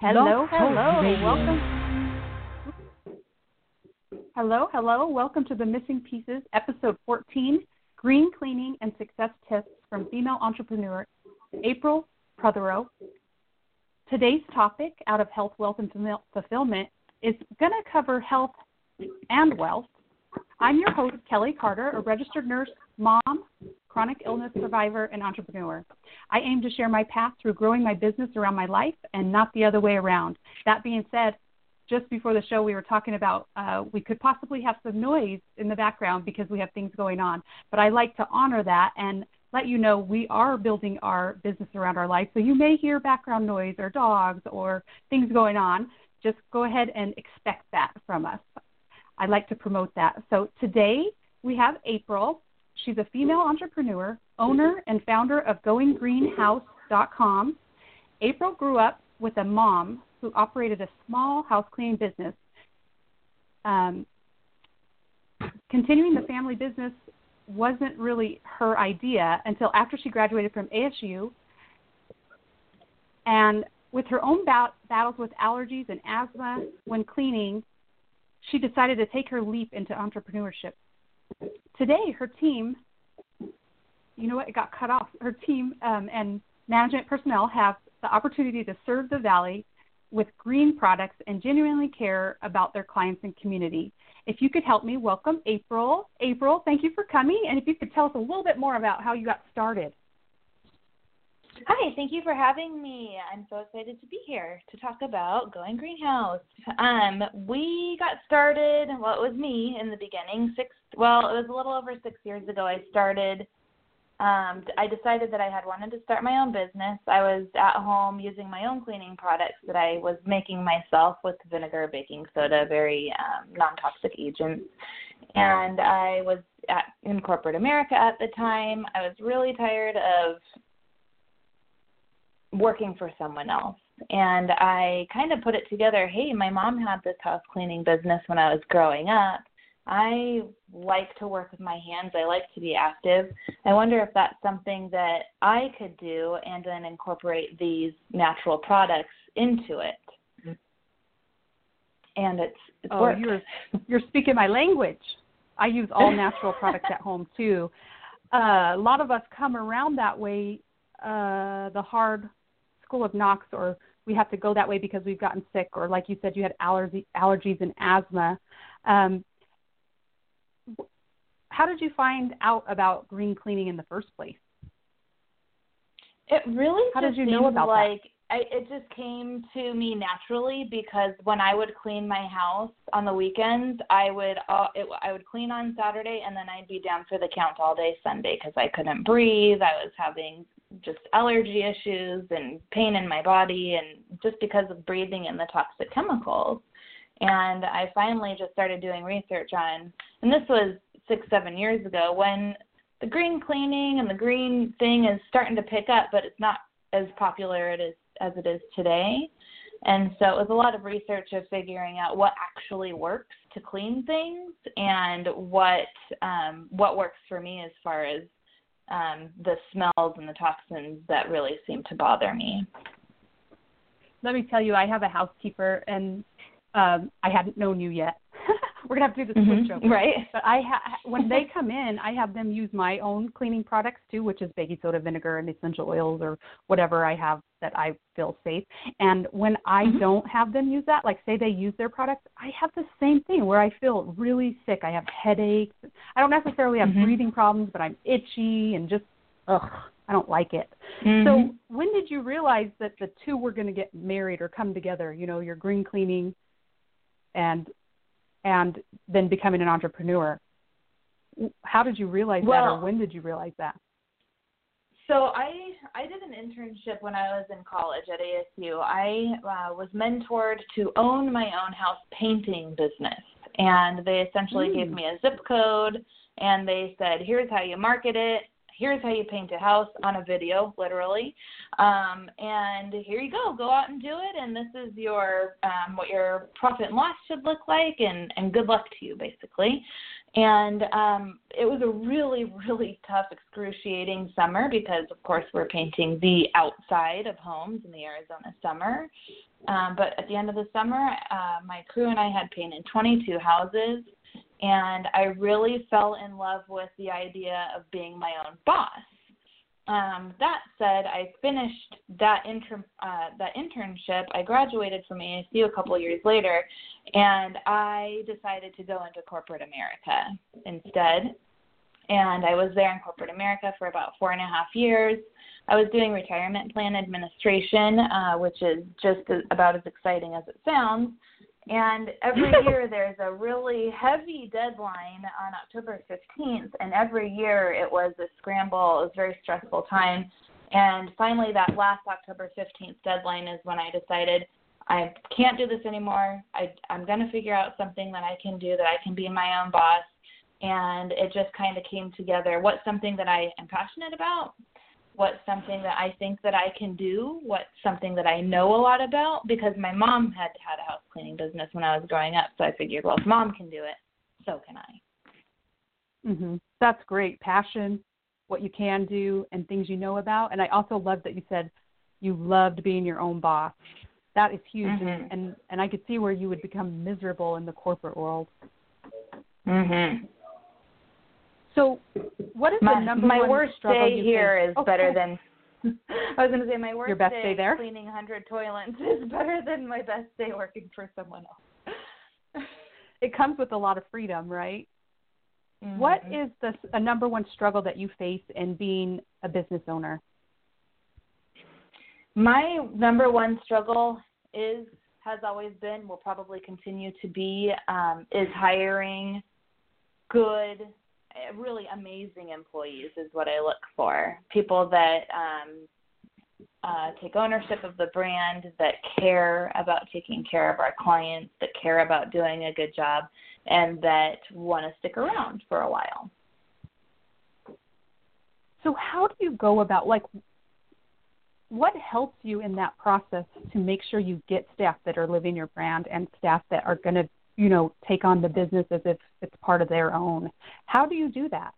Hello, hello, welcome. Hello, hello, welcome to the Missing Pieces, episode 14 Green Cleaning and Success Tips from Female Entrepreneur April Prothero. Today's topic, out of health, wealth, and fulfillment, is going to cover health and wealth. I'm your host, Kelli Carter, a registered nurse, mom, chronic illness survivor, and entrepreneur. I aim to share my path through growing my business around my life and not the other way around. That being said, just before the show, we were talking about uh, we could possibly have some noise in the background because we have things going on. But I like to honor that and let you know we are building our business around our life. So you may hear background noise or dogs or things going on. Just go ahead and expect that from us. I'd like to promote that. So today we have April. She's a female entrepreneur, owner, and founder of GoingGreenHouse.com. April grew up with a mom who operated a small house cleaning business. Um, continuing the family business wasn't really her idea until after she graduated from ASU. And with her own bat- battles with allergies and asthma when cleaning, she decided to take her leap into entrepreneurship. Today, her team, you know what, it got cut off. Her team um, and management personnel have the opportunity to serve the Valley with green products and genuinely care about their clients and community. If you could help me, welcome April. April, thank you for coming. And if you could tell us a little bit more about how you got started. Hi, thank you for having me. I'm so excited to be here to talk about Going Greenhouse. Um, we got started, well, it was me in the beginning, six, well, it was a little over six years ago. I started, um, I decided that I had wanted to start my own business. I was at home using my own cleaning products that I was making myself with vinegar, baking soda, very um, non toxic agents. And I was at, in corporate America at the time. I was really tired of working for someone else. And I kind of put it together hey, my mom had this house cleaning business when I was growing up. I like to work with my hands. I like to be active. I wonder if that's something that I could do and then incorporate these natural products into it. And it's, it's oh, worked. you're you're speaking my language. I use all natural products at home too. Uh, a lot of us come around that way uh, the hard school of knocks or we have to go that way because we've gotten sick or like you said you had allergy, allergies and asthma um, how did you find out about green cleaning in the first place it really how did you know about like that? I, it just came to me naturally because when I would clean my house on the weekends, I would uh, it, I would clean on Saturday and then I'd be down for the count all day Sunday because I couldn't breathe. I was having just allergy issues and pain in my body and just because of breathing in the toxic chemicals. And I finally just started doing research on, and this was six, seven years ago when the green cleaning and the green thing is starting to pick up, but it's not as popular it is as it is today. And so it was a lot of research of figuring out what actually works to clean things and what um, what works for me as far as um, the smells and the toxins that really seem to bother me. Let me tell you, I have a housekeeper, and um, I hadn't known you yet. We're gonna have to do the switch mm-hmm. over, right? But I ha- when they come in, I have them use my own cleaning products too, which is baking soda, vinegar, and essential oils, or whatever I have that I feel safe. And when I mm-hmm. don't have them use that, like say they use their products, I have the same thing where I feel really sick. I have headaches. I don't necessarily have mm-hmm. breathing problems, but I'm itchy and just ugh, I don't like it. Mm-hmm. So when did you realize that the two were going to get married or come together? You know, your green cleaning and and then becoming an entrepreneur. How did you realize well, that, or when did you realize that? So I I did an internship when I was in college at ASU. I uh, was mentored to own my own house painting business, and they essentially mm. gave me a zip code, and they said, "Here's how you market it here's how you paint a house on a video, literally. Um, and here you go, go out and do it. And this is your um, what your profit and loss should look like, and and good luck to you, basically. And um, it was a really, really tough, excruciating summer because, of course, we're painting the outside of homes in the Arizona summer. Um, but at the end of the summer, uh, my crew and I had painted 22 houses, and I really fell in love with the idea of being my own boss. Um, that said, I finished that inter- uh, that internship. I graduated from ASU a couple years later, and I decided to go into corporate America instead. And I was there in corporate America for about four and a half years. I was doing retirement plan administration, uh, which is just about as exciting as it sounds. And every year there's a really heavy deadline on October 15th, and every year it was a scramble. It was a very stressful time. And finally, that last October 15th deadline is when I decided I can't do this anymore. I, I'm going to figure out something that I can do, that I can be my own boss. And it just kind of came together. What's something that I am passionate about? What's something that I think that I can do, what's something that I know a lot about because my mom had had a house cleaning business when I was growing up, so I figured, well, if mom can do it, so can I. Mhm. That's great. Passion, what you can do and things you know about. And I also love that you said you loved being your own boss. That is huge mm-hmm. and, and and I could see where you would become miserable in the corporate world. Mhm. So, what is my, the number my one worst struggle day here face? is oh, better than. I was going to say my worst Your best day, day there? cleaning 100 toilets is better than my best day working for someone else. it comes with a lot of freedom, right? Mm-hmm. What is the a number one struggle that you face in being a business owner? My number one struggle is has always been will probably continue to be um, is hiring good really amazing employees is what I look for. People that um, uh, take ownership of the brand, that care about taking care of our clients, that care about doing a good job, and that want to stick around for a while. So, how do you go about like? What helps you in that process to make sure you get staff that are living your brand and staff that are going to you know, take on the business as if it's part of their own. How do you do that?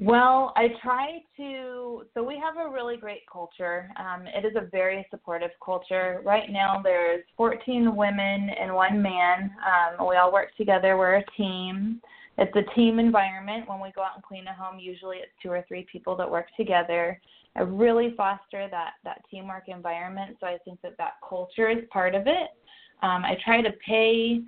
Well, I try to. So we have a really great culture. Um, it is a very supportive culture. Right now, there's 14 women and one man. Um, we all work together. We're a team. It's a team environment. When we go out and clean a home, usually it's two or three people that work together. I really foster that that teamwork environment. So I think that that culture is part of it. Um, I try to pay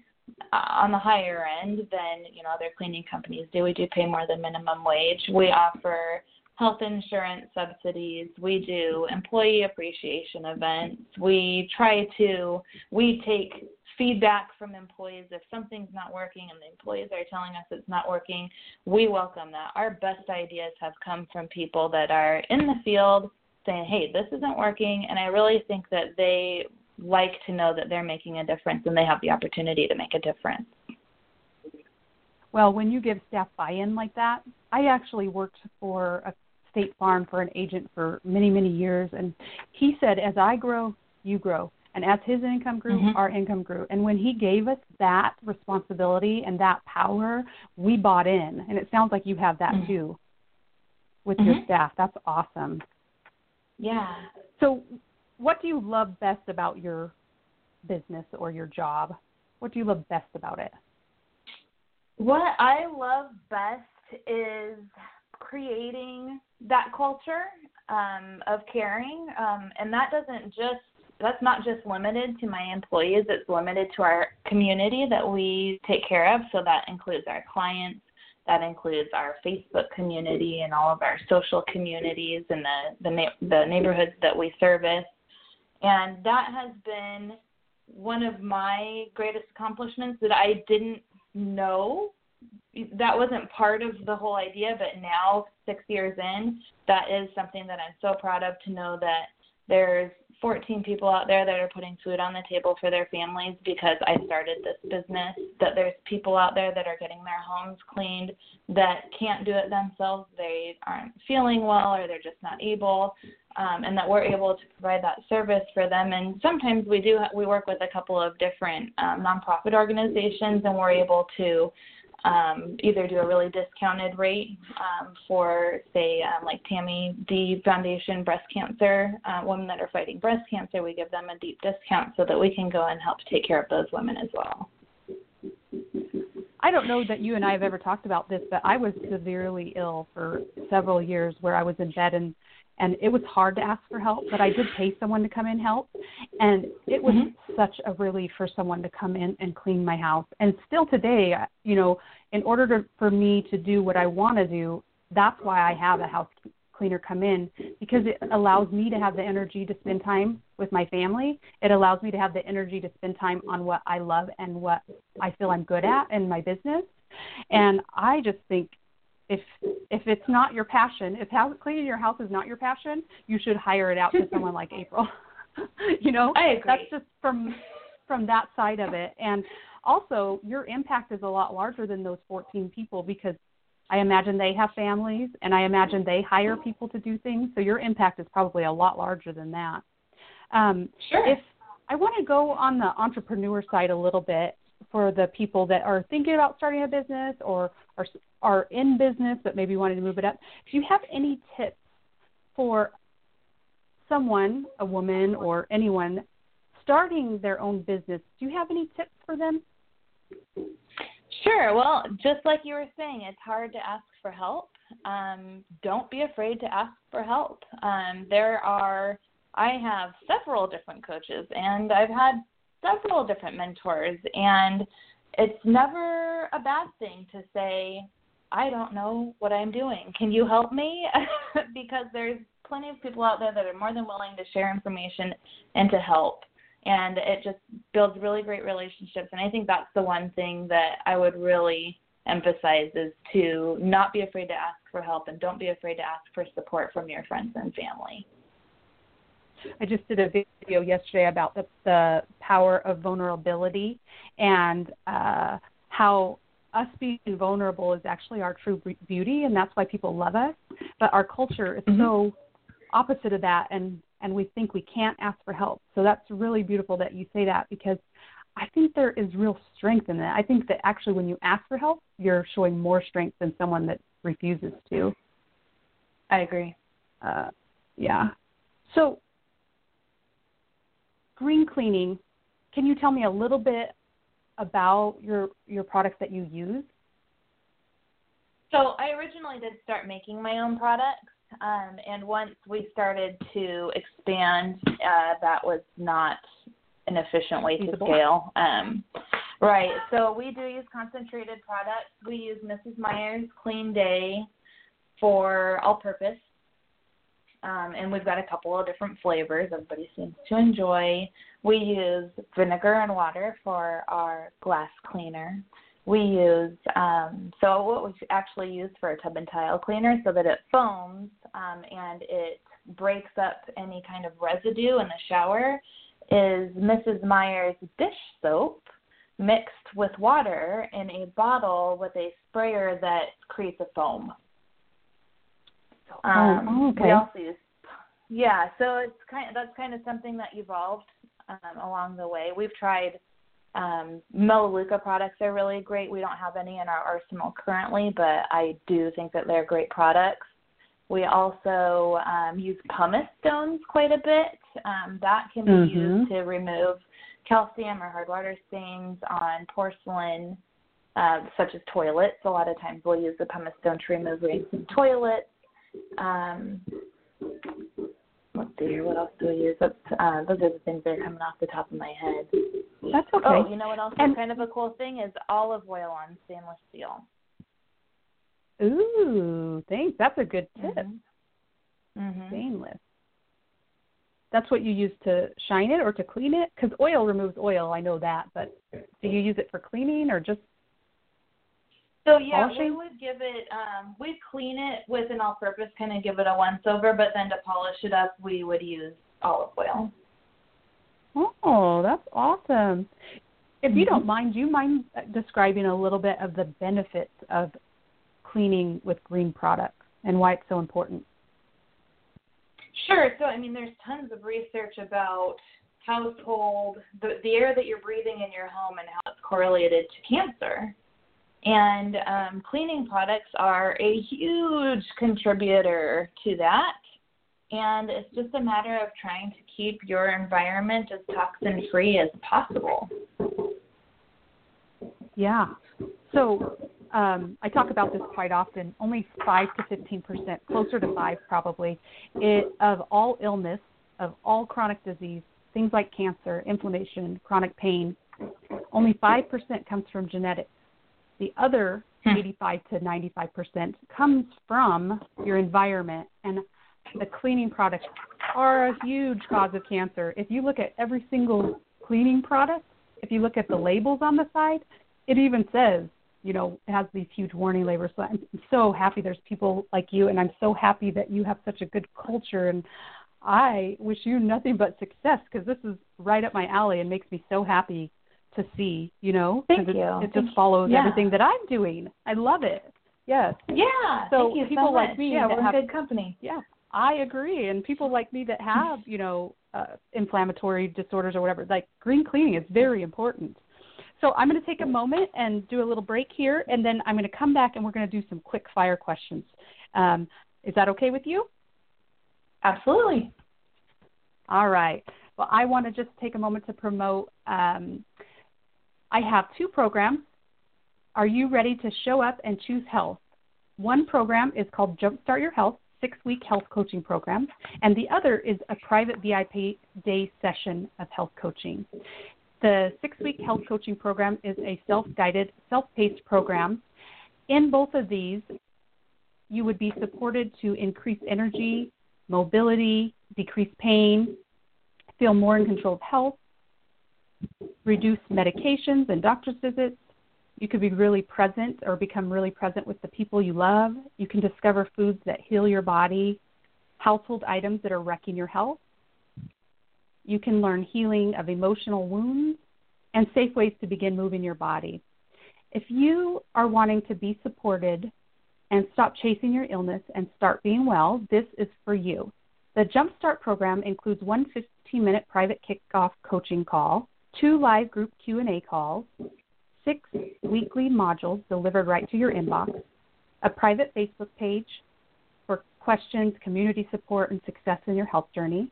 uh, on the higher end than you know other cleaning companies do. We do pay more than minimum wage. We offer health insurance subsidies. We do employee appreciation events. We try to we take feedback from employees if something's not working and the employees are telling us it's not working. We welcome that. Our best ideas have come from people that are in the field saying, "Hey, this isn't working," and I really think that they like to know that they're making a difference and they have the opportunity to make a difference. Well, when you give staff buy-in like that, I actually worked for a State Farm for an agent for many, many years, and he said, "As I grow, you grow." And as his income grew, mm-hmm. our income grew. And when he gave us that responsibility and that power, we bought in. And it sounds like you have that mm-hmm. too with mm-hmm. your staff. That's awesome. Yeah. So, what do you love best about your business or your job? What do you love best about it? What I love best is creating that culture um, of caring, um, and that doesn't just that's not just limited to my employees. It's limited to our community that we take care of. So that includes our clients, that includes our Facebook community and all of our social communities and the the, the neighborhoods that we service. And that has been one of my greatest accomplishments that I didn't know. That wasn't part of the whole idea, but now, six years in, that is something that I'm so proud of to know that there's 14 people out there that are putting food on the table for their families because I started this business, that there's people out there that are getting their homes cleaned that can't do it themselves. They aren't feeling well or they're just not able. Um, and that we're able to provide that service for them. And sometimes we do we work with a couple of different um, nonprofit organizations, and we're able to um, either do a really discounted rate um, for, say, um, like Tammy D Foundation breast cancer, uh, women that are fighting breast cancer. We give them a deep discount so that we can go and help take care of those women as well. I don't know that you and I have ever talked about this, but I was severely ill for several years where I was in bed and and it was hard to ask for help, but I did pay someone to come in help, and it was mm-hmm. such a relief for someone to come in and clean my house. And still today, you know, in order to, for me to do what I want to do, that's why I have a house cleaner come in because it allows me to have the energy to spend time with my family. It allows me to have the energy to spend time on what I love and what I feel I'm good at in my business. And I just think if if it's not your passion, if house, cleaning your house is not your passion, you should hire it out to someone like April. you know, that's just from from that side of it. And also, your impact is a lot larger than those 14 people because I imagine they have families and I imagine they hire people to do things. So your impact is probably a lot larger than that. Um, sure. If I want to go on the entrepreneur side a little bit for the people that are thinking about starting a business or are are in business but maybe wanting to move it up. Do you have any tips for someone, a woman or anyone starting their own business? Do you have any tips for them? Sure. Well, just like you were saying, it's hard to ask for help. Um, don't be afraid to ask for help. Um, there are, I have several different coaches, and I've had several different mentors, and it's never a bad thing to say, I don't know what I'm doing. Can you help me? because there's plenty of people out there that are more than willing to share information and to help. And it just builds really great relationships. And I think that's the one thing that I would really emphasize is to not be afraid to ask for help and don't be afraid to ask for support from your friends and family. I just did a video yesterday about the, the power of vulnerability and uh, how us being vulnerable is actually our true beauty, and that's why people love us. But our culture is mm-hmm. so opposite of that, and and we think we can't ask for help. So that's really beautiful that you say that because I think there is real strength in that. I think that actually when you ask for help, you're showing more strength than someone that refuses to. I agree. Uh, yeah. So green cleaning, can you tell me a little bit about your your products that you use? So I originally did start making my own products, um, and once we started to expand, uh, that was not an efficient way to scale. Um, right. So we do use concentrated products. We use Mrs. Meyer's Clean Day for all-purpose um, and we've got a couple of different flavors everybody seems to enjoy. We use vinegar and water for our glass cleaner. We use um, so what we actually use for a tub and tile cleaner so that it foams um, and it breaks up any kind of residue in the shower is Mrs. Meyer's dish soap mixed with water in a bottle with a sprayer that creates a foam. Oh, um, oh, okay. We also use, yeah. So it's kind of that's kind of something that evolved um, along the way. We've tried um, Melaleuca products are really great. We don't have any in our arsenal currently, but I do think that they're great products. We also um, use pumice stones quite a bit. Um, that can be mm-hmm. used to remove calcium or hard water stains on porcelain, uh, such as toilets. A lot of times we'll use the pumice stone to remove toilets. Um, let's see here. What else do we use? That's, uh, those are the things that are coming off the top of my head. That's okay. Oh, you know what else and, is kind of a cool thing is olive oil on stainless steel. Ooh, thanks. That's a good tip. Mm-hmm. Mm-hmm. Stainless. That's what you use to shine it or to clean it? Because oil removes oil, I know that. But do you use it for cleaning or just so yeah, we would give it. Um, we'd clean it with an all-purpose, kind of give it a once-over, but then to polish it up, we would use olive oil. Oh, that's awesome! If mm-hmm. you don't mind, do you mind describing a little bit of the benefits of cleaning with green products and why it's so important? Sure. So, I mean, there's tons of research about household, the, the air that you're breathing in your home, and how it's correlated to cancer. And um, cleaning products are a huge contributor to that. And it's just a matter of trying to keep your environment as toxin free as possible. Yeah. So um, I talk about this quite often. Only five to fifteen percent, closer to five probably, it, of all illness, of all chronic disease, things like cancer, inflammation, chronic pain, only five percent comes from genetics. The other hmm. 85 to 95 percent comes from your environment, and the cleaning products are a huge cause of cancer. If you look at every single cleaning product, if you look at the labels on the side, it even says you know, it has these huge warning labels. So I'm so happy there's people like you, and I'm so happy that you have such a good culture. And I wish you nothing but success because this is right up my alley and makes me so happy to see. You know, thank it, you. It just follows yeah. everything that I'm doing. I love it. Yes. Yeah. So people so like me yeah, that we're have good company. Yeah, I agree. And people like me that have you know uh, inflammatory disorders or whatever, like green cleaning is very important. So I'm going to take a moment and do a little break here, and then I'm going to come back and we're going to do some quick fire questions. Um, is that okay with you? Absolutely. All right. Well, I want to just take a moment to promote. Um, I have two programs. Are you ready to show up and choose health? One program is called Jumpstart Your Health, six week health coaching program, and the other is a private VIP day session of health coaching. The six week health coaching program is a self guided, self paced program. In both of these, you would be supported to increase energy, mobility, decrease pain, feel more in control of health, reduce medications and doctor's visits. You could be really present or become really present with the people you love. You can discover foods that heal your body, household items that are wrecking your health, you can learn healing of emotional wounds and safe ways to begin moving your body. If you are wanting to be supported and stop chasing your illness and start being well, this is for you. The Jumpstart program includes one 15-minute private kickoff coaching call, two live group Q&A calls, six weekly modules delivered right to your inbox, a private Facebook page for questions, community support, and success in your health journey,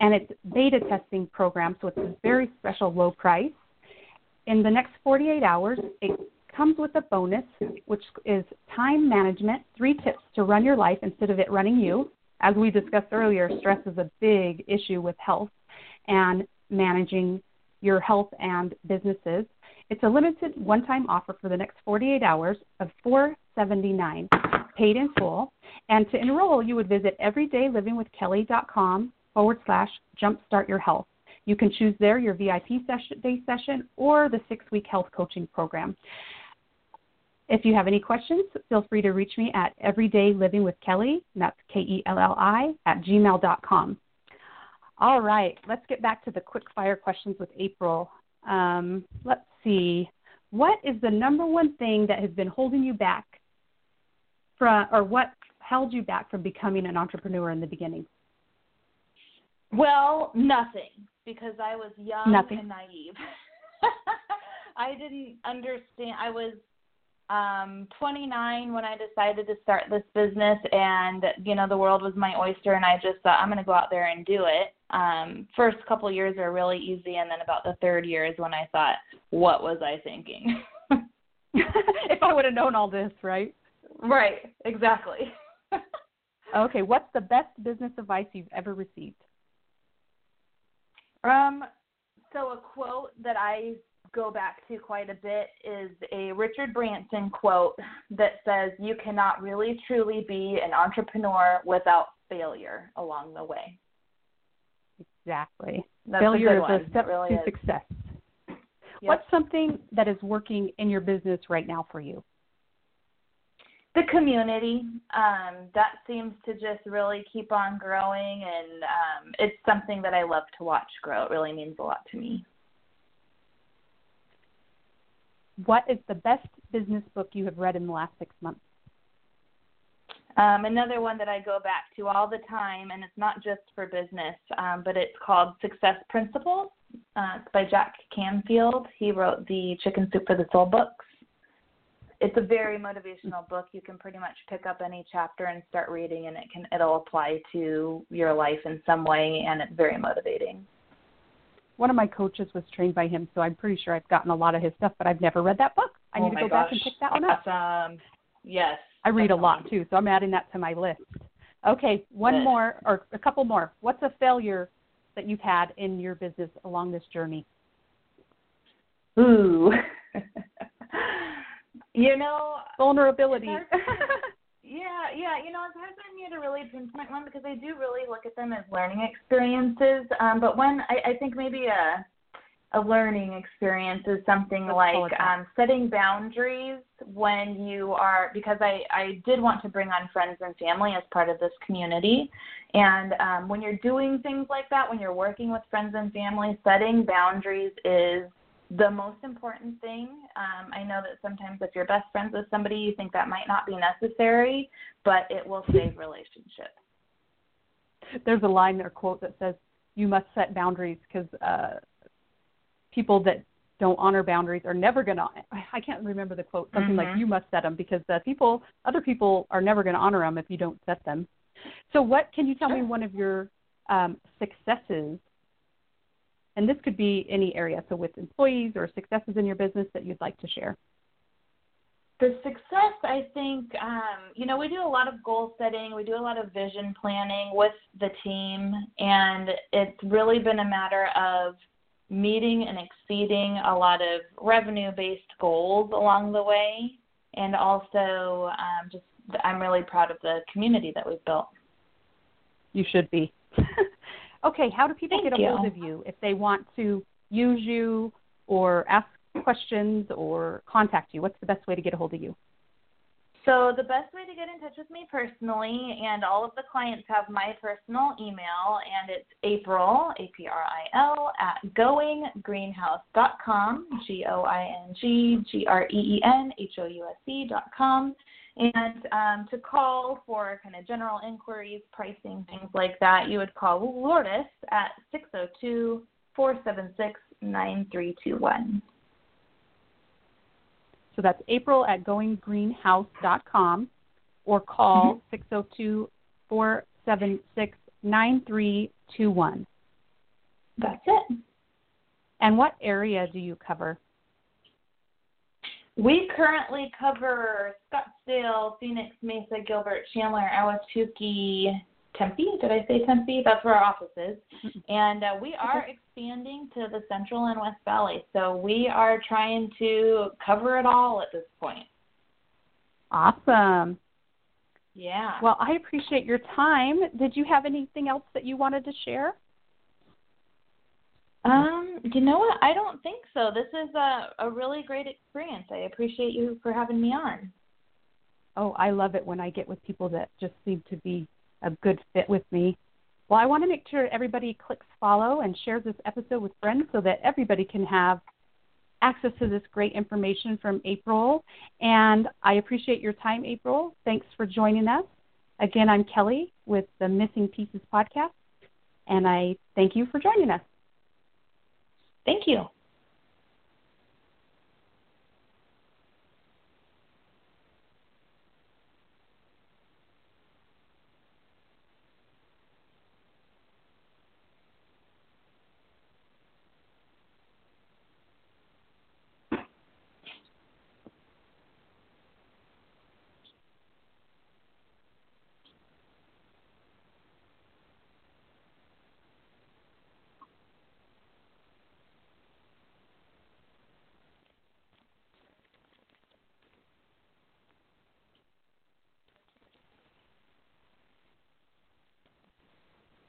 and it's beta testing program, so it's a very special low price. In the next 48 hours, it comes with a bonus, which is time management, three tips to run your life instead of it running you. As we discussed earlier, stress is a big issue with health and managing your health and businesses. It's a limited one-time offer for the next 48 hours of 479 paid in full. And to enroll, you would visit everydaylivingwithkelli.com forward slash jumpstart your health. You can choose there your VIP session, day session or the six week health coaching program. If you have any questions, feel free to reach me at everydaylivingwithkelli, that's K E L L I, at gmail.com. All right, let's get back to the quick fire questions with April. Um, let's see. What is the number one thing that has been holding you back from, or what held you back from becoming an entrepreneur in the beginning? Well, nothing because I was young nothing. and naive. I didn't understand. I was um 29 when I decided to start this business and you know the world was my oyster and I just thought I'm going to go out there and do it. Um first couple years are really easy and then about the third year is when I thought what was I thinking? if I would have known all this, right? Right, exactly. okay, what's the best business advice you've ever received? Um, so a quote that I go back to quite a bit is a Richard Branson quote that says, "You cannot really truly be an entrepreneur without failure along the way." Exactly. That's failure a is a step really to is. success. Yep. What's something that is working in your business right now for you? the community um, that seems to just really keep on growing and um, it's something that i love to watch grow it really means a lot to me what is the best business book you have read in the last six months Um, another one that I go back to all the time, and it's not just for business, um, but it's called Success Principles. Uh, it's by Jack Canfield. He wrote the Chicken Soup for the Soul books. It's a very motivational book. You can pretty much pick up any chapter and start reading, and it can it'll apply to your life in some way, and it's very motivating. One of my coaches was trained by him, so I'm pretty sure I've gotten a lot of his stuff, but I've never read that book. I oh need to go gosh. back and pick that one up. Awesome. Um, yes. I read definitely. a lot too, so I'm adding that to my list. Okay, one Good. more or a couple more. What's a failure that you've had in your business along this journey? Ooh. you know, Vulnerability. Yeah, yeah. You know, it's hard for me to really pinpoint one because I do really look at them as learning experiences. Um, but one, I, I think maybe a a learning experience is something Let's like um, setting boundaries when you are because I I did want to bring on friends and family as part of this community, and um, when you're doing things like that, when you're working with friends and family, setting boundaries is the most important thing. Um, I know that sometimes if you're best friends with somebody, you think that might not be necessary, but it will save relationships. There's a line or quote that says, "You must set boundaries because uh, people that don't honor boundaries are never going to." I can't remember the quote. Something like, Mhm. "You must set them because the people, other people, are never going to honor them if you don't set them." So, what can you tell me one of your um, successes? And this could be any area. So, with employees or successes in your business that you'd like to share. The success, I think, um, you know, we do a lot of goal setting, we do a lot of vision planning with the team, and it's really been a matter of meeting and exceeding a lot of revenue based goals along the way. And also, um, just I'm really proud of the community that we've built. You should be. okay, how do people Thank get a hold of you if they want to use you or ask questions or contact you? What's the best way to get a hold of you? So the best way to get in touch with me personally, and all of the clients have my personal email, and it's April, A-P-R-I-L, at goinggreenhouse.com, G-O-I-N-G-G-R-E-E-N-H-O-U-S-E dot com. And um, to call for kind of general inquiries, pricing, things like that, you would call Lourdes at 602 476 9321. So that's April at goinggreenhouse.com or call 602 476 9321. That's it. And what area do you cover? We currently cover Scottsdale, Phoenix, Mesa, Gilbert, Chandler, Ahwatukee, Tempe. Did I say Tempe? That's where our office is. And uh, we are expanding to the Central and West Valley. So we are trying to cover it all at this point. Awesome. Yeah. Well, I appreciate your time. Did you have anything else that you wanted to share? Um, you know what? I don't think so. This is a, a really great experience. I appreciate you for having me on. Oh, I love it when I get with people that just seem to be a good fit with me. Well, I want to make sure everybody clicks follow and shares this episode with friends so that everybody can have access to this great information from April. And I appreciate your time, April. Thanks for joining us. Again, I'm Kelli with the Missing Pieces podcast, and I thank you for joining us. Thank you.